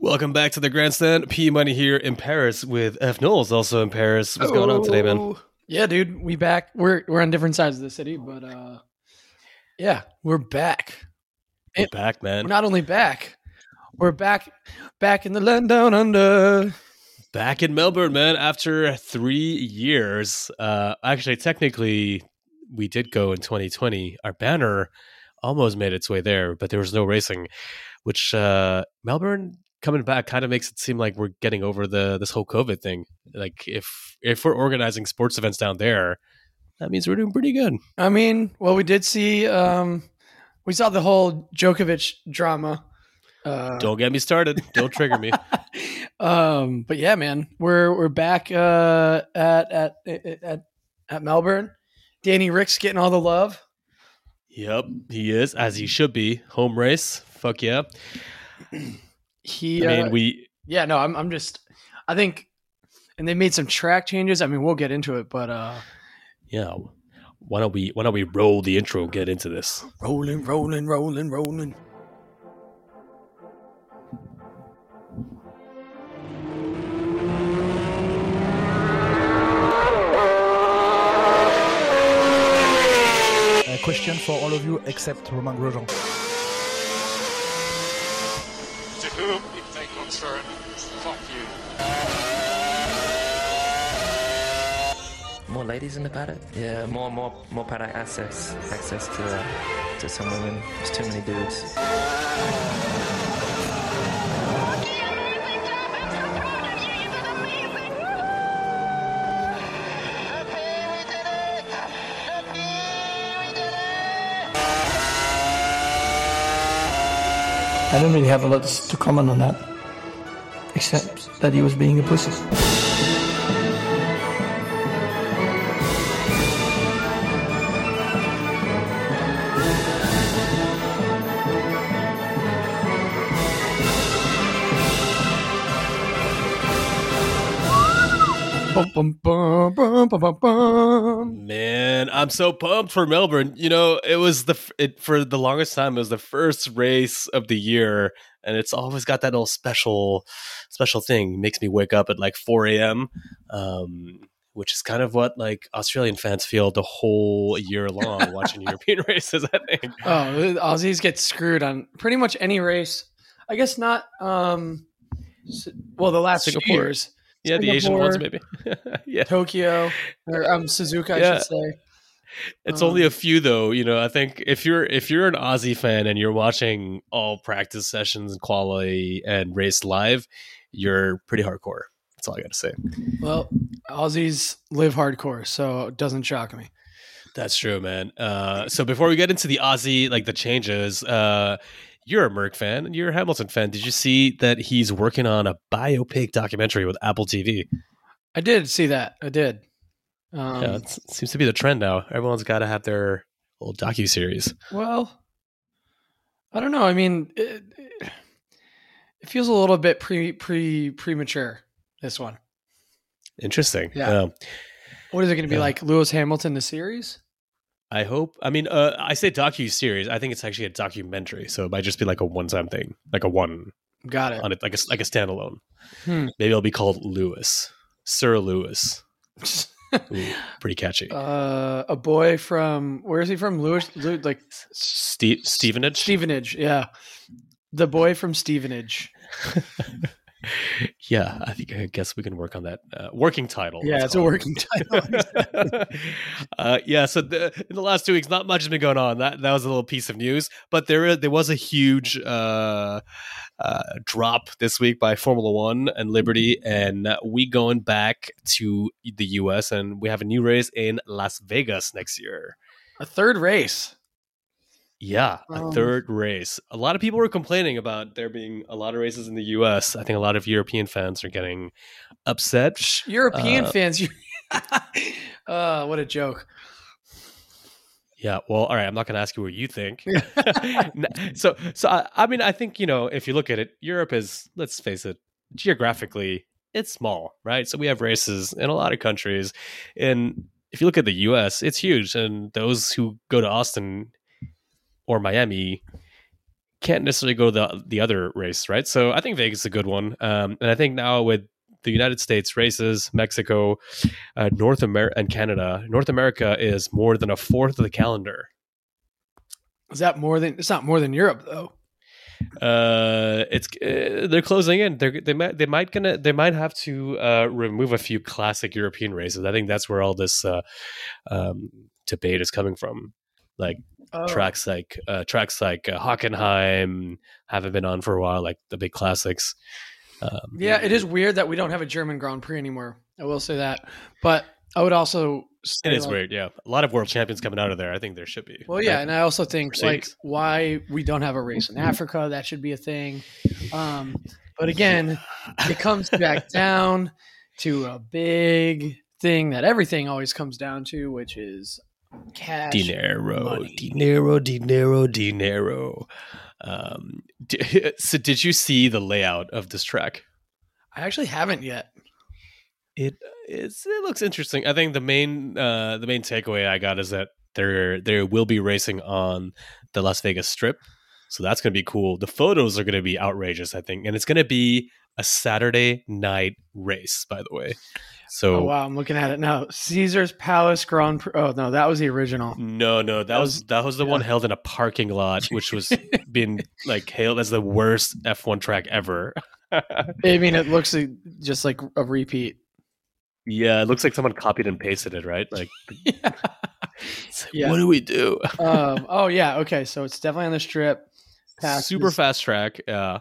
Welcome back to the grandstand. P Money here in Paris with F Knowles, also in Paris. What's going on today, man? Oh. Yeah, dude, we back. We're we're on different sides of the city, but uh, yeah, we're back. We're It- back, man. We're not only back, we're back, back in the land down under. back in Melbourne, man. After three years, uh, actually, technically, we did go in 2020. Our banner almost made its way there, but there was no racing. Which uh, Melbourne coming back kind of makes it seem like we're getting over the this whole COVID thing. Like if if we're organizing sports events down there, that means we're doing pretty good. I mean, well, we did see, um, we saw the whole Djokovic drama. Uh, Don't get me started. Don't trigger me. um, but yeah, man, we're we're back uh, at at at at Melbourne. Danny Ric's getting all the love. Yep, he is as he should be. Home race, fuck yeah. He, I mean, uh, we yeah, no, I'm I'm just, I think, and they made some track changes. I mean, we'll get into it, but uh, yeah. Why don't we why don't we roll the intro and get into this? rolling, rolling, rolling, rolling. A question for all of you except Romain Grosjean. To whom it may concern, fuck you. More ladies in the paddock? Yeah, more more more paddock access access to uh, to some women. There's too many dudes. I don't really have a lot to comment on that, except that he was being a pussy. Bum, bum, bum. I'm so pumped for Melbourne. You know, it was the it for the longest time. It was the first race of the year, and it's always got that little special special thing. makes me wake up at like 4 a.m. Um, which is kind of what like Australian fans feel the whole year long watching European races. I think. Oh, the Aussies get screwed on pretty much any race. I guess not. Um, well, the last few Singapore. years, Yeah, the Asian ones maybe. yeah, Tokyo or um, Suzuka, I Yeah. should say. It's Um, only a few though, you know. I think if you're if you're an Aussie fan and you're watching all practice sessions and quality and race live, you're pretty hardcore. That's all I got to say. Well, Aussies live hardcore, so it doesn't shock me. That's true, man. Uh, so before we get into the Aussie, like the changes, uh, you're a Merc fan and you're a Hamilton fan. Did you see that he's working on a biopic documentary with Apple TV? I did see that. I did. Um, yeah, it seems to be the trend now. Everyone's got to have their little docu series. Well, I don't know. I mean, it, it feels a little bit pre pre premature. This one. Interesting. Yeah. Um, What is it going to be Yeah. like? Lewis Hamilton the series? I hope. I mean, uh, I say docu series. I think it's actually a documentary, so it might just be like a one time thing, like a one Got it. on it, like a like a standalone. Hmm. Maybe it'll be called Lewis, Sir Lewis. Ooh, pretty catchy. uh, a boy from where is he from? Lewis, Lew- like Steve Stevenage. Stevenage. Yeah, the boy from Stevenage. yeah, I think I guess we can work on that uh, working title. Yeah, it's a working title. uh, yeah, so the, in the last two weeks, not much has been going on. That that was a little piece of news, but there there was a huge uh, uh, drop this week by Formula One and Liberty, and we going back to the U.S. and we have a new race in Las Vegas next year. a third race. Yeah, a Um, third race. A lot of people were complaining about there being a lot of races in the U.S. I think a lot of European fans are getting upset. European Uh, fans. Uh, what a joke. Yeah, well, all right. I'm not going to ask you what you think. So, so I, I mean, I think you know, if you look at it, Europe is, let's face it, geographically, it's small, right? So we have races in a lot of countries, and if you look at the U.S., it's huge, and those who go to Austin or Miami can't necessarily go the the other race, right? So I think Vegas is a good one, um, and I think now with the United States races, Mexico, uh, North America, and Canada, North America is more than a fourth of the calendar. Is that more than? It's not more than Europe though. Uh, it's uh, they're closing in. They're, they might they might gonna they might have to uh, remove a few classic European races. I think that's where all this uh, um, debate is coming from. Like Oh. tracks like uh, tracks like uh, Hockenheim haven't been on for a while, like the big classics. Um, Yeah, it is weird that we don't have a German Grand Prix anymore. I will say that, but I would also. Say It is like- weird, yeah. A lot of world champions coming out of there. I think there should be. Well, yeah, and I also think like why we don't have a race in Africa that should be a thing. Um, but again, it comes back down to a big thing that everything always comes down to, which is cash. dinero, money. dinero, dinero, dinero. Um, d- so, did you see the layout of this track? I actually haven't yet. It it's, it looks interesting. I think the main uh, the main takeaway I got is that there there will be racing on the Las Vegas Strip, so that's going to be cool. The photos are going to be outrageous, I think, and it's going to be a Saturday night race. By the way, so Oh wow, I'm looking at it now. Caesar's Palace Grand Prix. Oh no, that was the original. no, no, that was that was the one held in a parking lot, which was being like hailed as the worst F1 track ever. I mean, it looks like- just like a repeat. yeah, it looks like someone copied and pasted it, right? Like, it's like, Yeah. what do we do? um, oh yeah, okay, so it's definitely on the strip. Passes. super fast track. Yeah, uh,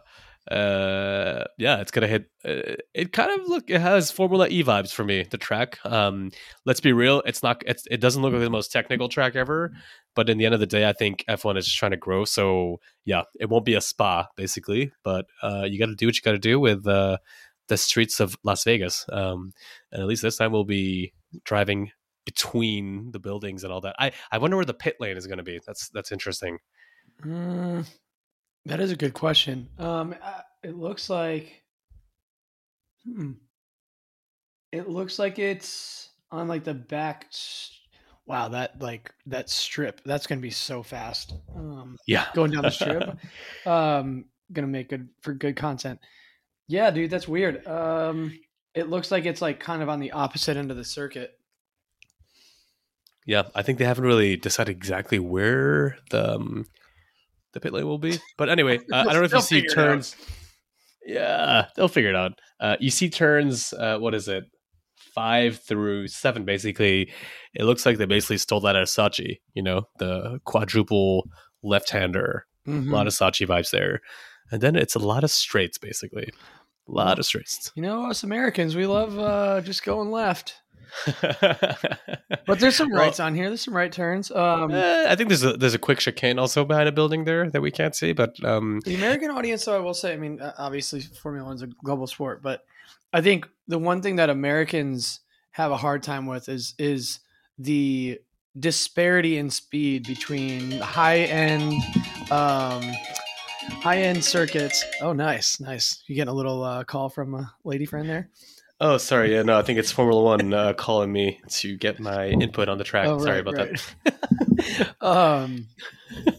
yeah, it's gonna hit. Uh, it kind of look. It has Formula E vibes for me. The track. Um, let's be real. It's not. It's, it doesn't look like the most technical track ever. But in the end of the day, I think F1 is just trying to grow. So yeah, it won't be a spa basically. But uh, you got to do what you got to do with uh, the streets of Las Vegas. Um, and at least this time we'll be driving between the buildings and all that. I I wonder where the pit lane is to be. That's that's interesting. Mm, that is a good question. Um, it looks like, hmm, it looks like it's on like the back. Wow, that like that strip. That's gonna be so fast. Um, Yeah, going down the strip. um, gonna make good for good content. Yeah, dude, that's weird. Um, it looks like it's like kind of on the opposite end of the circuit. Yeah, I think they haven't really decided exactly where the um, the pit lane will be. But anyway, uh, I don't know if you see figure it out. turns. Yeah, they'll figure it out. Uh, you see turns. Uh, what is it? Five through seven, basically. It looks like they basically stole that out of Sochi. You know, the quadruple left-hander. Mhm. A lot of Sochi vibes there, and then it's a lot of straights, basically. A lot of straights. You know, us Americans, we love uh, just going left. But there's some rights on here. There's some right turns. Um, Uh, I think there's a there's a quick chicane also behind a building there that we can't see, but um, the American audience, though, I will say, I mean, obviously, Formula One's a global sport, but I think the one thing that Americans have a hard time with is is the disparity in speed between high end, um, high end circuits. Oh, nice, nice. You getting a little uh, call from a lady friend there? Oh sorry, yeah, no, I think it's Formula One uh, calling me to get my input on the track. Oh, sorry about right. that. um,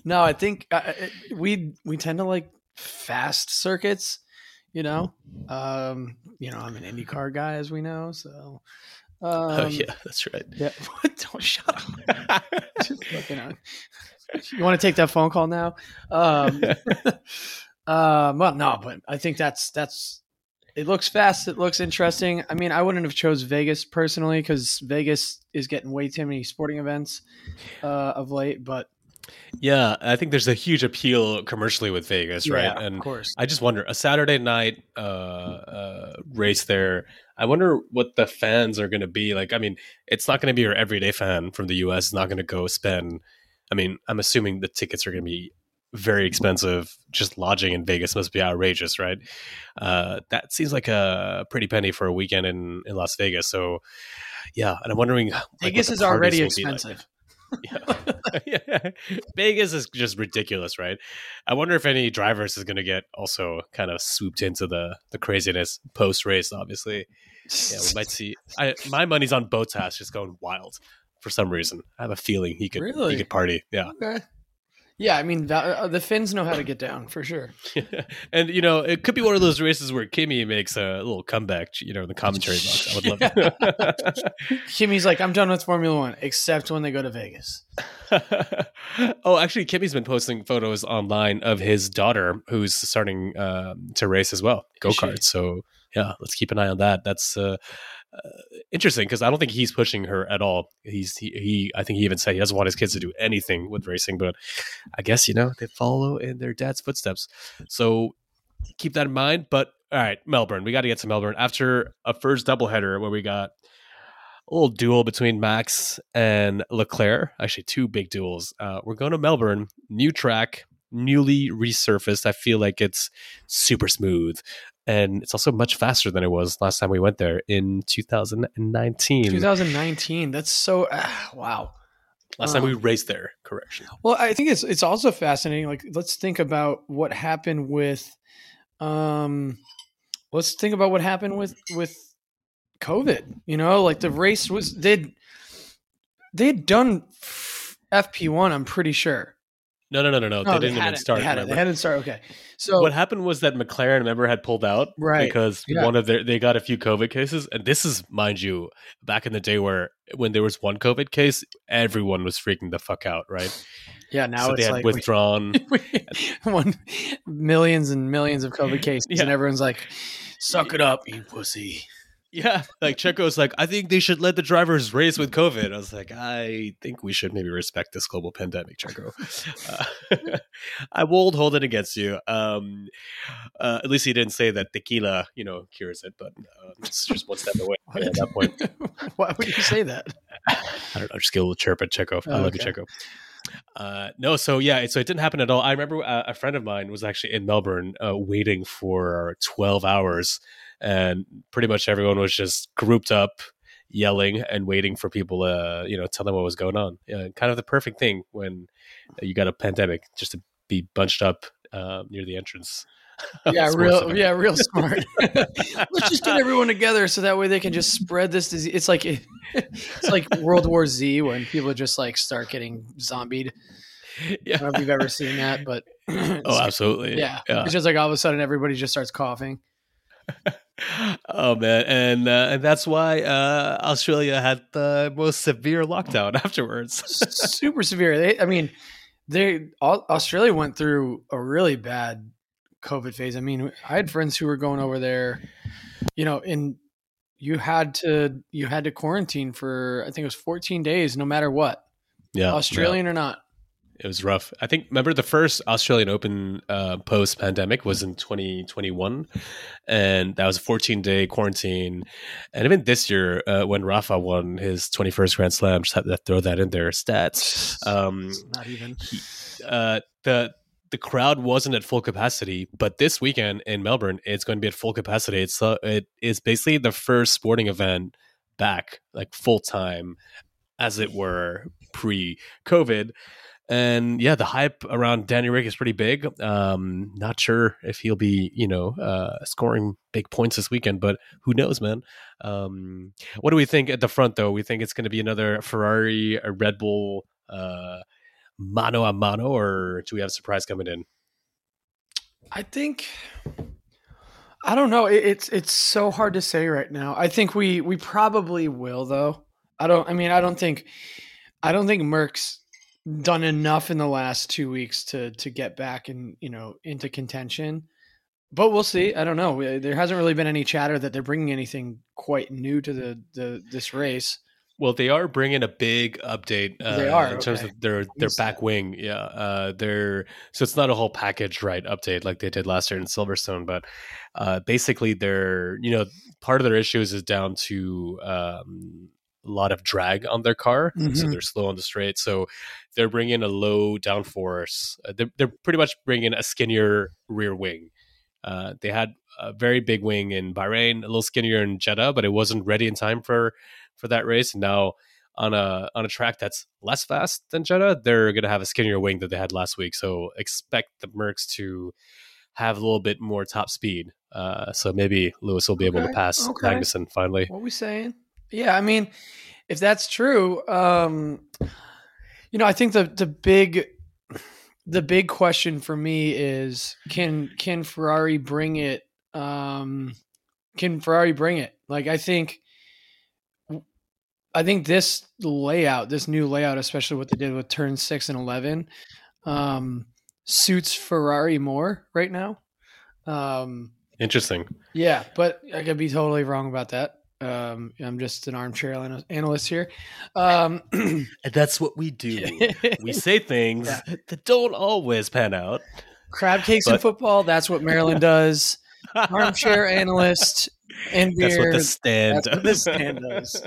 no, I think uh, it, we we tend to like fast circuits. You know, um, you know, I'm an IndyCar guy, as we know. So, um, oh yeah, that's right. yeah. Don't shut up. Just fucking out. You want to take that phone call now? Um, um, well, no, but I think that's that's. It looks fast. It looks interesting. I mean, I wouldn't have chose Vegas personally because Vegas is getting way too many sporting events uh, of late. But yeah, I think there's a huge appeal commercially with Vegas, right? And of course, I just wonder a Saturday night uh, uh, race there. I wonder what the fans are going to be like. I mean, it's not going to be your everyday fan from the U.S. It's not going to go spend. I mean, I'm assuming the tickets are going to be very expensive. Just lodging in Vegas must be outrageous, right? Uh, that seems like a pretty penny for a weekend in, in Las Vegas. So, yeah, and I'm wondering. like, Vegas is already be like. expensive. yeah. yeah. Vegas is just ridiculous, right? I wonder if any drivers is going to get also kind of swooped into the the craziness post race. Obviously, yeah, we might see. I, my money's on Bottas just going wild for some reason. I have a feeling he could Really? he could party. Yeah, Okay. Yeah, I mean that, uh, the Finns know how to get down for sure. and you know, it could be one of those races where Kimi makes a little comeback. You know, in the commentary box. I would love it. Kimi's like, I'm done with Formula One, except when they go to Vegas. oh, actually, Kimi's been posting photos online of his daughter, who's starting um, to race as well, go kart. So yeah, let's keep an eye on that. That's uh, uh, interesting because I don't think he's pushing her at all. He's he, he I think he even said he doesn't want his kids to do anything with racing, but I guess you know they follow in their dad's footsteps. So keep that in mind. But all right, Melbourne, we got to get to Melbourne after a first doubleheader where we got a little duel between Max and Leclerc. Actually, two big duels. Uh, we're going to Melbourne, new track, newly resurfaced. I feel like it's super smooth. And it's also much faster than it was last time we went there in 2019. 2019. That's so ah, wow. last time we Um, raced there, correction. Well, I think it's it's also fascinating. Like, let's think about what happened with, um, let's think about what happened with with COVID. You know, like the race was they'd they had done FP one. I'm pretty sure. No, no, no, no, no. No, they oh, didn't even start. They had it. They hadn't start. Okay, so what happened was that McLaren, remember, had pulled out Right. because Yeah. one of their they got a few COVID cases, and this is, mind you, back in the day where when there was one COVID case, everyone was freaking the fuck out, right? yeah, now so it's they had like withdrawn. one millions and millions of COVID cases, Yeah. and everyone's like, "Suck it up, you pussy." Yeah, like Checo's like, I think they should let the drivers race with COVID. I was like, I think we should maybe respect this global pandemic, Checo. Uh, I won't hold it against you. Um, uh, at least he didn't say that tequila, you know, cures it, but uh, it's just one step away at that point. Why would you say that? I don't know, just get a little chirp at Checo. I Oh, love you. Checo. Uh, no, so yeah, so it didn't happen at all. I remember uh, a friend of mine was actually in Melbourne uh, waiting for 12 hours, and pretty much everyone was just grouped up, yelling and waiting for people to, you know, tell them what was going on. Yeah, kind of the perfect thing when you got a pandemic, just to be bunched up uh, near the entrance. yeah, real, yeah, real smart. Let's just get everyone together so that way they can just spread this disease. It's like it's like World War Z when people just like start getting zombied. I yeah. don't know if you've ever seen that, but Oh, absolutely. yeah, yeah. it's just like all of a sudden everybody just starts coughing. oh man, and uh, and that's why uh, Australia had the most severe lockdown afterwards. Super severe. They, I mean, they all, Australia went through a really bad COVID phase. I mean, I had friends who were going over there, you know, and you had to you had to quarantine for I think it was 14 days, no matter what, yeah, Australian or not. It was rough. I think remember the first Australian Open uh, post pandemic was in 2021, and that was a 14 day quarantine. And even this year, uh, when Rafa won his 21st Grand Slam, just had to throw that in there. Stats. Um, not even. he, uh, the the crowd wasn't at full capacity, but this weekend in Melbourne, it's going to be at full capacity. It's uh, it is basically the first sporting event back, like full time, as it were, pre COVID. And yeah, the hype around Danny Ric is pretty big. Um, not sure if he'll be, you know, uh, scoring big points this weekend, but who knows, man? Um, what do we think at the front, though? We think it's going to be another Ferrari, a Red Bull, uh, mano a mano, or do we have a surprise coming in? I think I don't know. It, it's it's so hard to say right now. I think we we probably will though. I don't. I mean, I don't think I don't think Merc's done enough in the last two weeks to to get back and you know into contention. But we'll see. I don't know. There hasn't really been any chatter that they're bringing anything quite new to the, the this race. Well, they are bringing a big update. Uh, They are, in terms okay. of their their back wing. Yeah, uh, they're so it's not a whole package right update like they did last year in Silverstone, but uh, basically they're you know part of their issues is down to um, lot of drag on their car, so Mhm. they're slow on the straight. So they're bringing a low downforce. Uh, they're, they're pretty much bringing a skinnier rear wing. Uh, they had a very big wing in Bahrain, a little skinnier in Jeddah, but it wasn't ready in time for for that race. And now on a on a track that's less fast than Jeddah, they're going to have a skinnier wing that they had last week. So expect the Mercs to have a little bit more top speed. Uh, so maybe Lewis will be able to pass okay. Magnussen finally. What are we saying? Yeah, I mean, if that's true, um, you know, I think the the big the big question for me is can can Ferrari bring it? Um, can Ferrari bring it? Like I think, I think this layout, this new layout, especially what they did with turn six and eleven, um, suits Ferrari more right now. Um, Interesting. yeah, but I could be totally wrong about that. Um, I'm just an armchair analyst here. Um, And that's what we do. we say things Yeah. that don't always pan out. crab cakes in But- football. That's what Maryland does. Armchair analyst and That's what the stand That's what the stand does.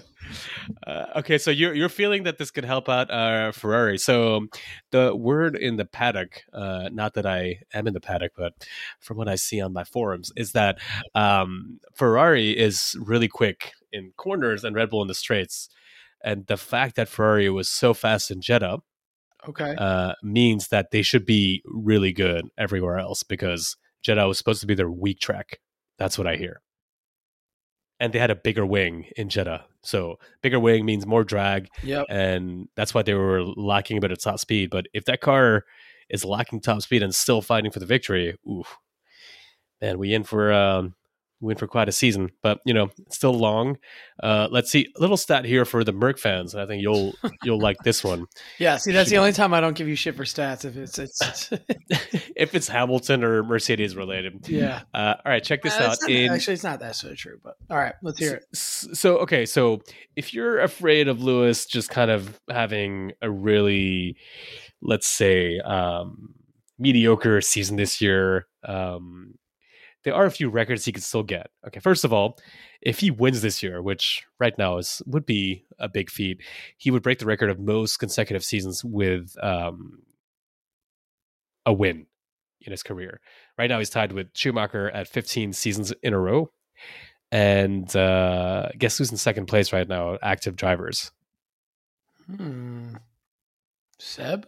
Uh, okay, so you're you're feeling that this could help out uh, Ferrari. So the word in the paddock, uh, not that I am in the paddock, but from what I see on my forums, is that um, Ferrari is really quick in corners and Red Bull in the straights. And the fact that Ferrari was so fast in Jeddah Okay. uh, means that they should be really good everywhere else because Jeddah was supposed to be their weak track. That's what I hear. And they had a bigger wing in Jeddah. So bigger wing means more drag, Yep. and that's why they were lacking a bit of top speed. But if that car is lacking top speed and still fighting for the victory, oof, man, we in for um, we in for quite a season. But you know, still long. Uh, let's see, a little stat here for the Merc fans. I think you'll you'll like this one. Yeah. See, that's the only time I don't give you shit for stats. If it's it's if it's Hamilton or Mercedes related. yeah. Uh, all right, check this Uh, out. not- In actually, it's not that so true. But all right, let's hear it. So okay, so if you're afraid of Lewis just kind of having a really, let's say, um, mediocre season this year, um, there are a few records he could still get. Okay, first of all, if he wins this year, which right now is would be a big feat, he would break the record of most consecutive seasons with um, a win in his career. Right now, he's tied with Schumacher at 15 seasons in a row. And uh, guess who's in second place right now? Active drivers. Hmm. Seb.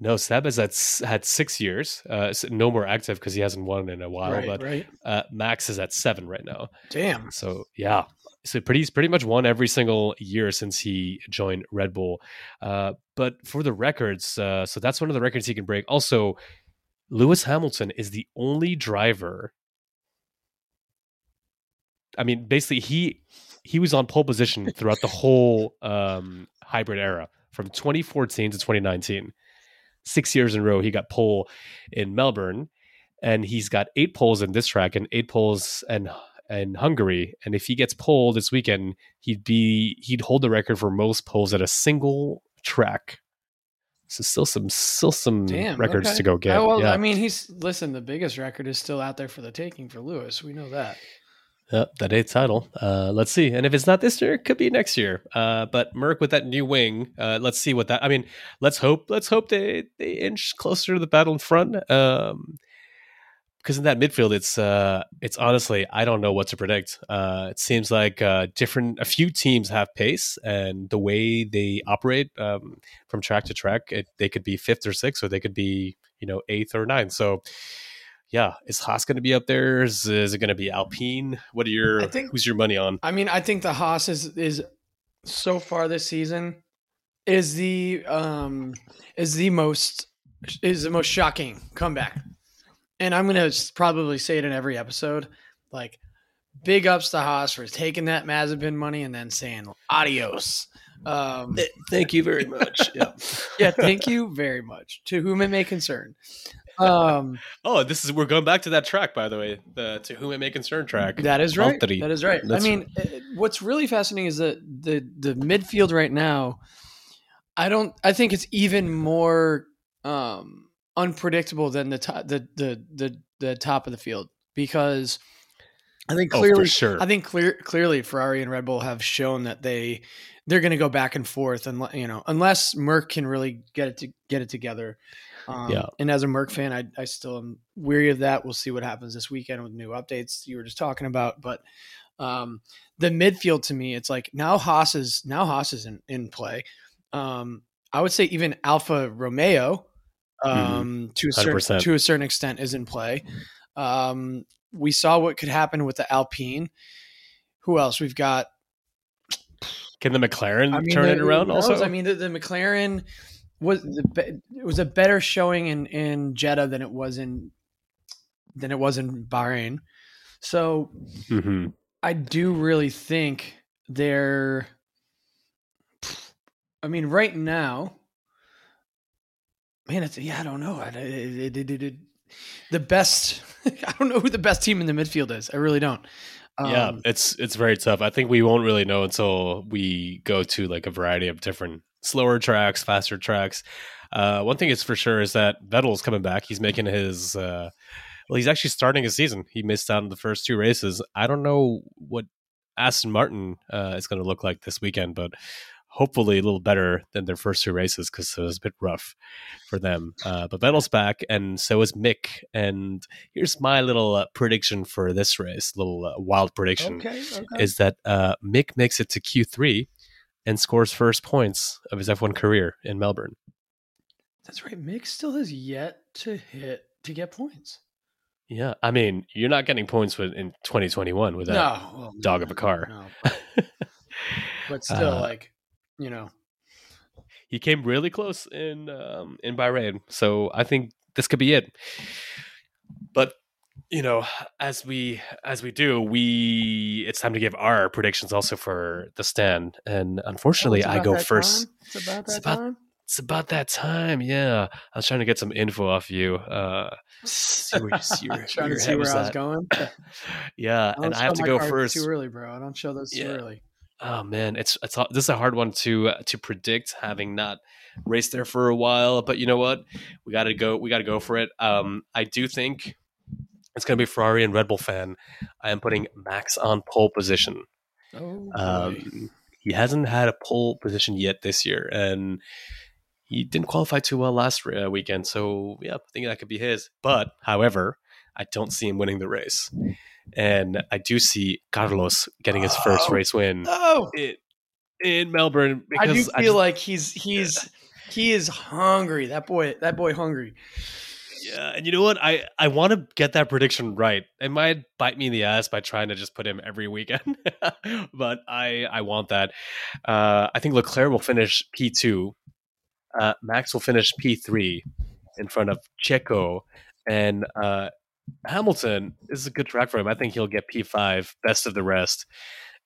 No, Seb has had, had six years. Uh, no more active because he hasn't won in a while. right. but right. uh, Max is at seven right now. Damn. So yeah, so pretty he's pretty much won every single year since he joined Red Bull. Uh, but for the records, uh, so that's one of the records he can break. Also, Lewis Hamilton is the only driver. I mean, basically, he he was on pole position throughout the whole um, hybrid era from 2014 to 2019. Six years in a row, he got pole in Melbourne, and he's got eight poles in this track and eight poles and in Hungary. And if he gets pole this weekend, he'd be he'd hold the record for most poles at a single track. So still some still some Damn. records okay. to go get. Oh, well, yeah. I mean, he's listen. The biggest record is still out there for the taking for Lewis. We know that. Yeah, that eighth title. Uh, let's see. And if it's not this year, it could be next year. Uh, but Merc with that new wing, uh, let's see what that. I mean, let's hope. Let's hope they they inch closer to the battle in front. Um, because in that midfield, it's uh, it's honestly I don't know what to predict. Uh, it seems like uh, different. A few teams have pace, and the way they operate um, from track to track, it, they could be fifth or sixth, or they could be you know eighth or ninth. So yeah, is Haas going to be up there? Is, is it going to be Alpine? What are your I think- who's your money on? I mean, I think the Haas is is so far this season is the um is the most is the most shocking comeback. And I'm gonna probably say it in every episode. Like big ups to Haas for taking that Mazepin money and then saying adios. Um, Thank you very much. yeah. yeah, thank you very much. To whom it may concern. Um, Oh, this is we're going back to that track, by the way, the to whom it may concern track. That is right. Valtteri. That is right. That's I mean, uh, what's really fascinating is that the the midfield right now. I don't. I think it's even more um, unpredictable than the top the, the the the top of the field because I think Oh, clearly for sure. I think clear, clearly Ferrari and Red Bull have shown that they they're going to go back and forth and you know unless Merc can really get it to get it together. Um, Yeah. And as a Merc fan, I I still am weary of that. We'll see what happens this weekend with new updates you were just talking about, but um, the midfield to me, it's like now Haas is now Haas is in, in play. Um, I would say even Alfa Romeo, um, to a certain to a certain extent, is in play. Um, we saw what could happen with the Alpine. Who else? We've got Can the McLaren I mean, turn the- it around also? I mean, the, the McLaren. was the it was a better showing in in Jeddah than it was in than it was in Bahrain. So hmm I do really think they're. I mean, right now, man, it's yeah. I don't know. It- it- it- the best. I don't know who the best team in the midfield is. I really don't. yeah, Um, it's it's very tough. I think we won't really know until we go to like a variety of different slower tracks, faster tracks. Uh, one thing is for sure is that Vettel's coming back. He's making his. Uh, well, he's actually starting his season. He missed out on the first two races. I don't know what Aston Martin uh, is going to look like this weekend, but hopefully a little better than their first two races because it was a bit rough for them. Uh, but Vettel's back, and so is Mick. And here's my little uh, prediction for this race, little uh, wild prediction, okay. Okay. is that uh, Mick makes it to Q3 and scores first points of his F1 career in Melbourne. That's right. Mick still has yet to hit to get points. Yeah, I mean, you're not getting points with in 2021 with that. no, well, dog no, of a car. No, but, but still, Uh, like you know, he came really close in um, in Bahrain, so I think this could be it. But you know, as we as we do, we it's time to give our predictions also for the stand, and unfortunately, Oh, I go first. time? It's about It's that about- time. It's about that time, yeah. I was trying to get some info off you. Uh, see where, see where, trying to see where I was at. going. Yeah, don't and I have to go first. Too early, bro. I don't show those Yeah. too early. Oh man, it's it's this is a hard one to uh, to predict, having not raced there for a while. But you know what, we got to go. We got to go for it. Um, I do think it's going to be Ferrari and Red Bull fan. I am putting Max on pole position. Oh. Um, he hasn't had a pole position yet this year, and he didn't qualify too well last uh, weekend. So yeah, I think that could be his. But however, I don't see him winning the race, and I do see Carlos getting his first Oh. race win oh, in, in Melbourne I do feel I just- like he's he's he is hungry. That boy, that boy, hungry. yeah, and you know what? I I want to get that prediction right. It might bite me in the ass by trying to just put him every weekend, but I I want that. Uh, I think Leclerc will finish P two. Uh, Max will finish P three in front of Checo, and uh, Hamilton is a good track for him. I think he'll get P five, best of the rest.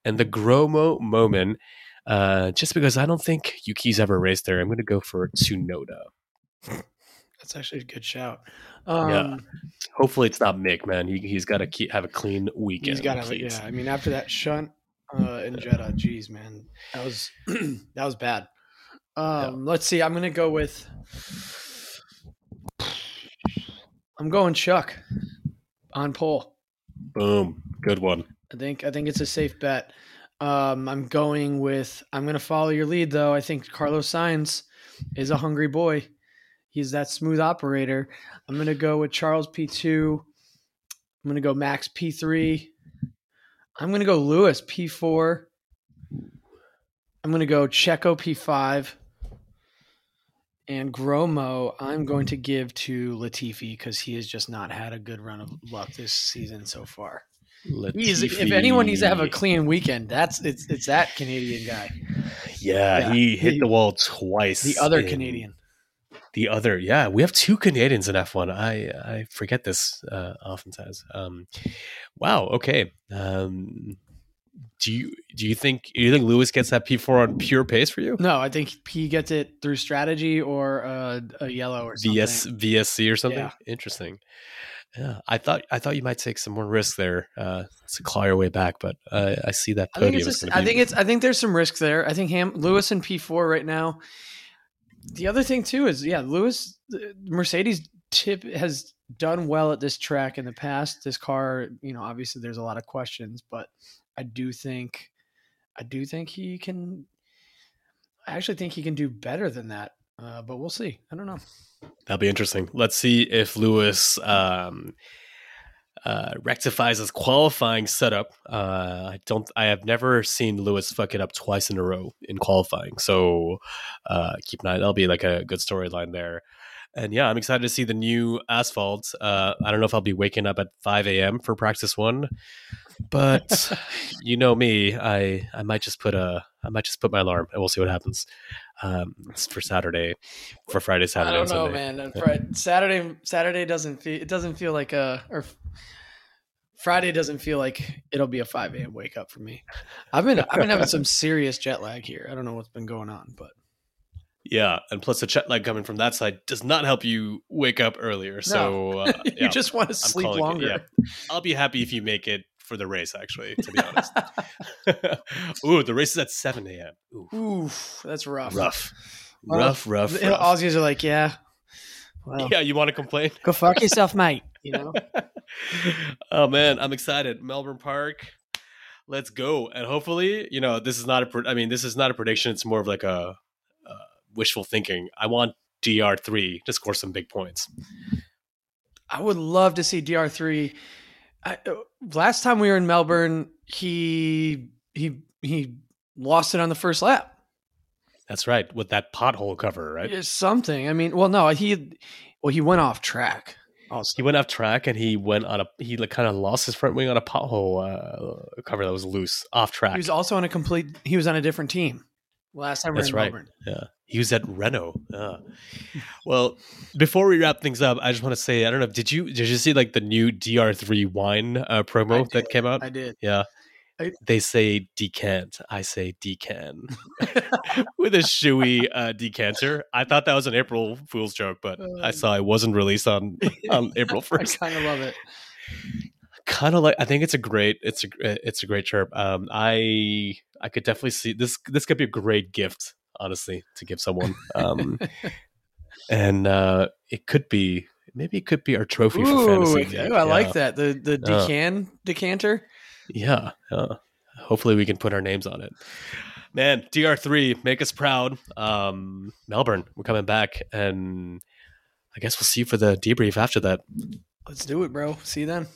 And the Gromo moment, uh, just because I don't think Yuki's ever raced there, I'm going to go for Tsunoda. That's actually a good shout. Um, Yeah. Hopefully, it's not Mick, man. He, he's got to have a clean weekend. He's got to, yeah. I mean, after that shunt uh, in Jeddah, geez, man, that was that was bad. Um, Let's see. I'm gonna go with. I'm going Chuck on pole. Boom. Good one. I think I think it's a safe bet. Um, I'm going with. I'm going to follow your lead, though. I think Carlos Sainz is a hungry boy. He's that smooth operator. I'm going to go with Charles P2. I'm going to go Max P3. I'm going to go Lewis P4. I'm going to go Checo P5. And Gromo, I'm going to give to Latifi because he has just not had a good run of luck this season so far. If anyone needs to have a clean weekend, that's it's it's that Canadian guy, yeah, Yeah, he hit he- the wall twice. the other in- Canadian. The other, yeah, we have two Canadians in F1. I I forget this uh, oftentimes. Um, wow. Okay. Um, do you do you think you think Lewis gets that P four on pure pace for you? No, I think he gets it through strategy or uh, a yellow or something. VS VSC or something. Yeah. Interesting. Yeah, I thought I thought you might take some more risk there uh, to claw your way back, but uh, I see that I think podium. it's. Just, I think it's. I think there's some risk there. I think Ham Lewis and P four right now. The other thing too is yeah, Lewis Mercedes tip has done well at this track in the past. This car, you know, obviously there's a lot of questions, but I do think, I do think he can. I actually think he can do better than that, uh, but we'll see. I don't know. That'll be interesting. Let's see if Lewis um, uh, rectifies his qualifying setup. Uh, I don't. I have never seen Lewis fuck it up twice in a row in qualifying. So uh, keep an eye. That'll be like a good storyline there. And yeah, I'm excited to see the new asphalt. Uh, I don't know if I'll be waking up at 5 a.m. for practice one, but you know me, I I might just put a I might just put my alarm and we'll see what happens. Um, it's for Saturday, for Friday, Saturday. I don't know, man. Saturday Saturday doesn't feel it doesn't feel like a or Friday doesn't feel like it'll be a five a.m. wake up for me. I've been I've been having some serious jet lag here. I don't know what's been going on, but Yeah, and plus the jet lag coming from that side does not help you wake up earlier. So uh, you just want to sleep calling it, longer. yeah. I'll be happy if you make it for the race, actually, to be honest. Ooh, the race is at 7 a.m. Oof. That's rough. Rough. Well, rough, rough, the, rough. Aussies are like, yeah. Well, yeah, you want to complain? Go fuck yourself, mate. You know? oh, man, I'm excited. Melbourne Park. Let's go. And hopefully, you know, this is not a, I mean, this is not a prediction. It's more of like a, a wishful thinking. I want DR3 to score some big points. I would love to see DR3 I, uh, last time we were in Melbourne, he he he lost it on the first lap. That's right, with that pothole cover, right? It's something. I mean, well, no, he well he went off track. Also. He went off track and he went on a he like kind of lost his front wing on a pothole uh, cover that was loose off track. He was also on a complete. He was on a different team last time we were That's in right. Melbourne. Yeah. He was at Renault. Yeah. Well, before we wrap things up, I just want to say, I don't know, did you did you see like the new DR3 wine uh, promo that came out? I did. yeah. I- they say decant. I say decan with a shoey uh, decanter. I thought that was an April Fool's joke, but I saw it wasn't released on on April I first. kind of love it. Kind of like I think it's a great it's a it's a great chirp. Um, I I could definitely see this. This could be a great gift, honestly, to give someone. Um, and uh, it could be maybe it could be our trophy for Ooh, fantasy. I league. like that. The the Yeah. decan decanter. Yeah, yeah. Hopefully, we can put our names on it. Man, DR3, make us proud. Um, Melbourne, we're coming back, and I guess we'll see you for the debrief after that. Let's do it, bro. See you then.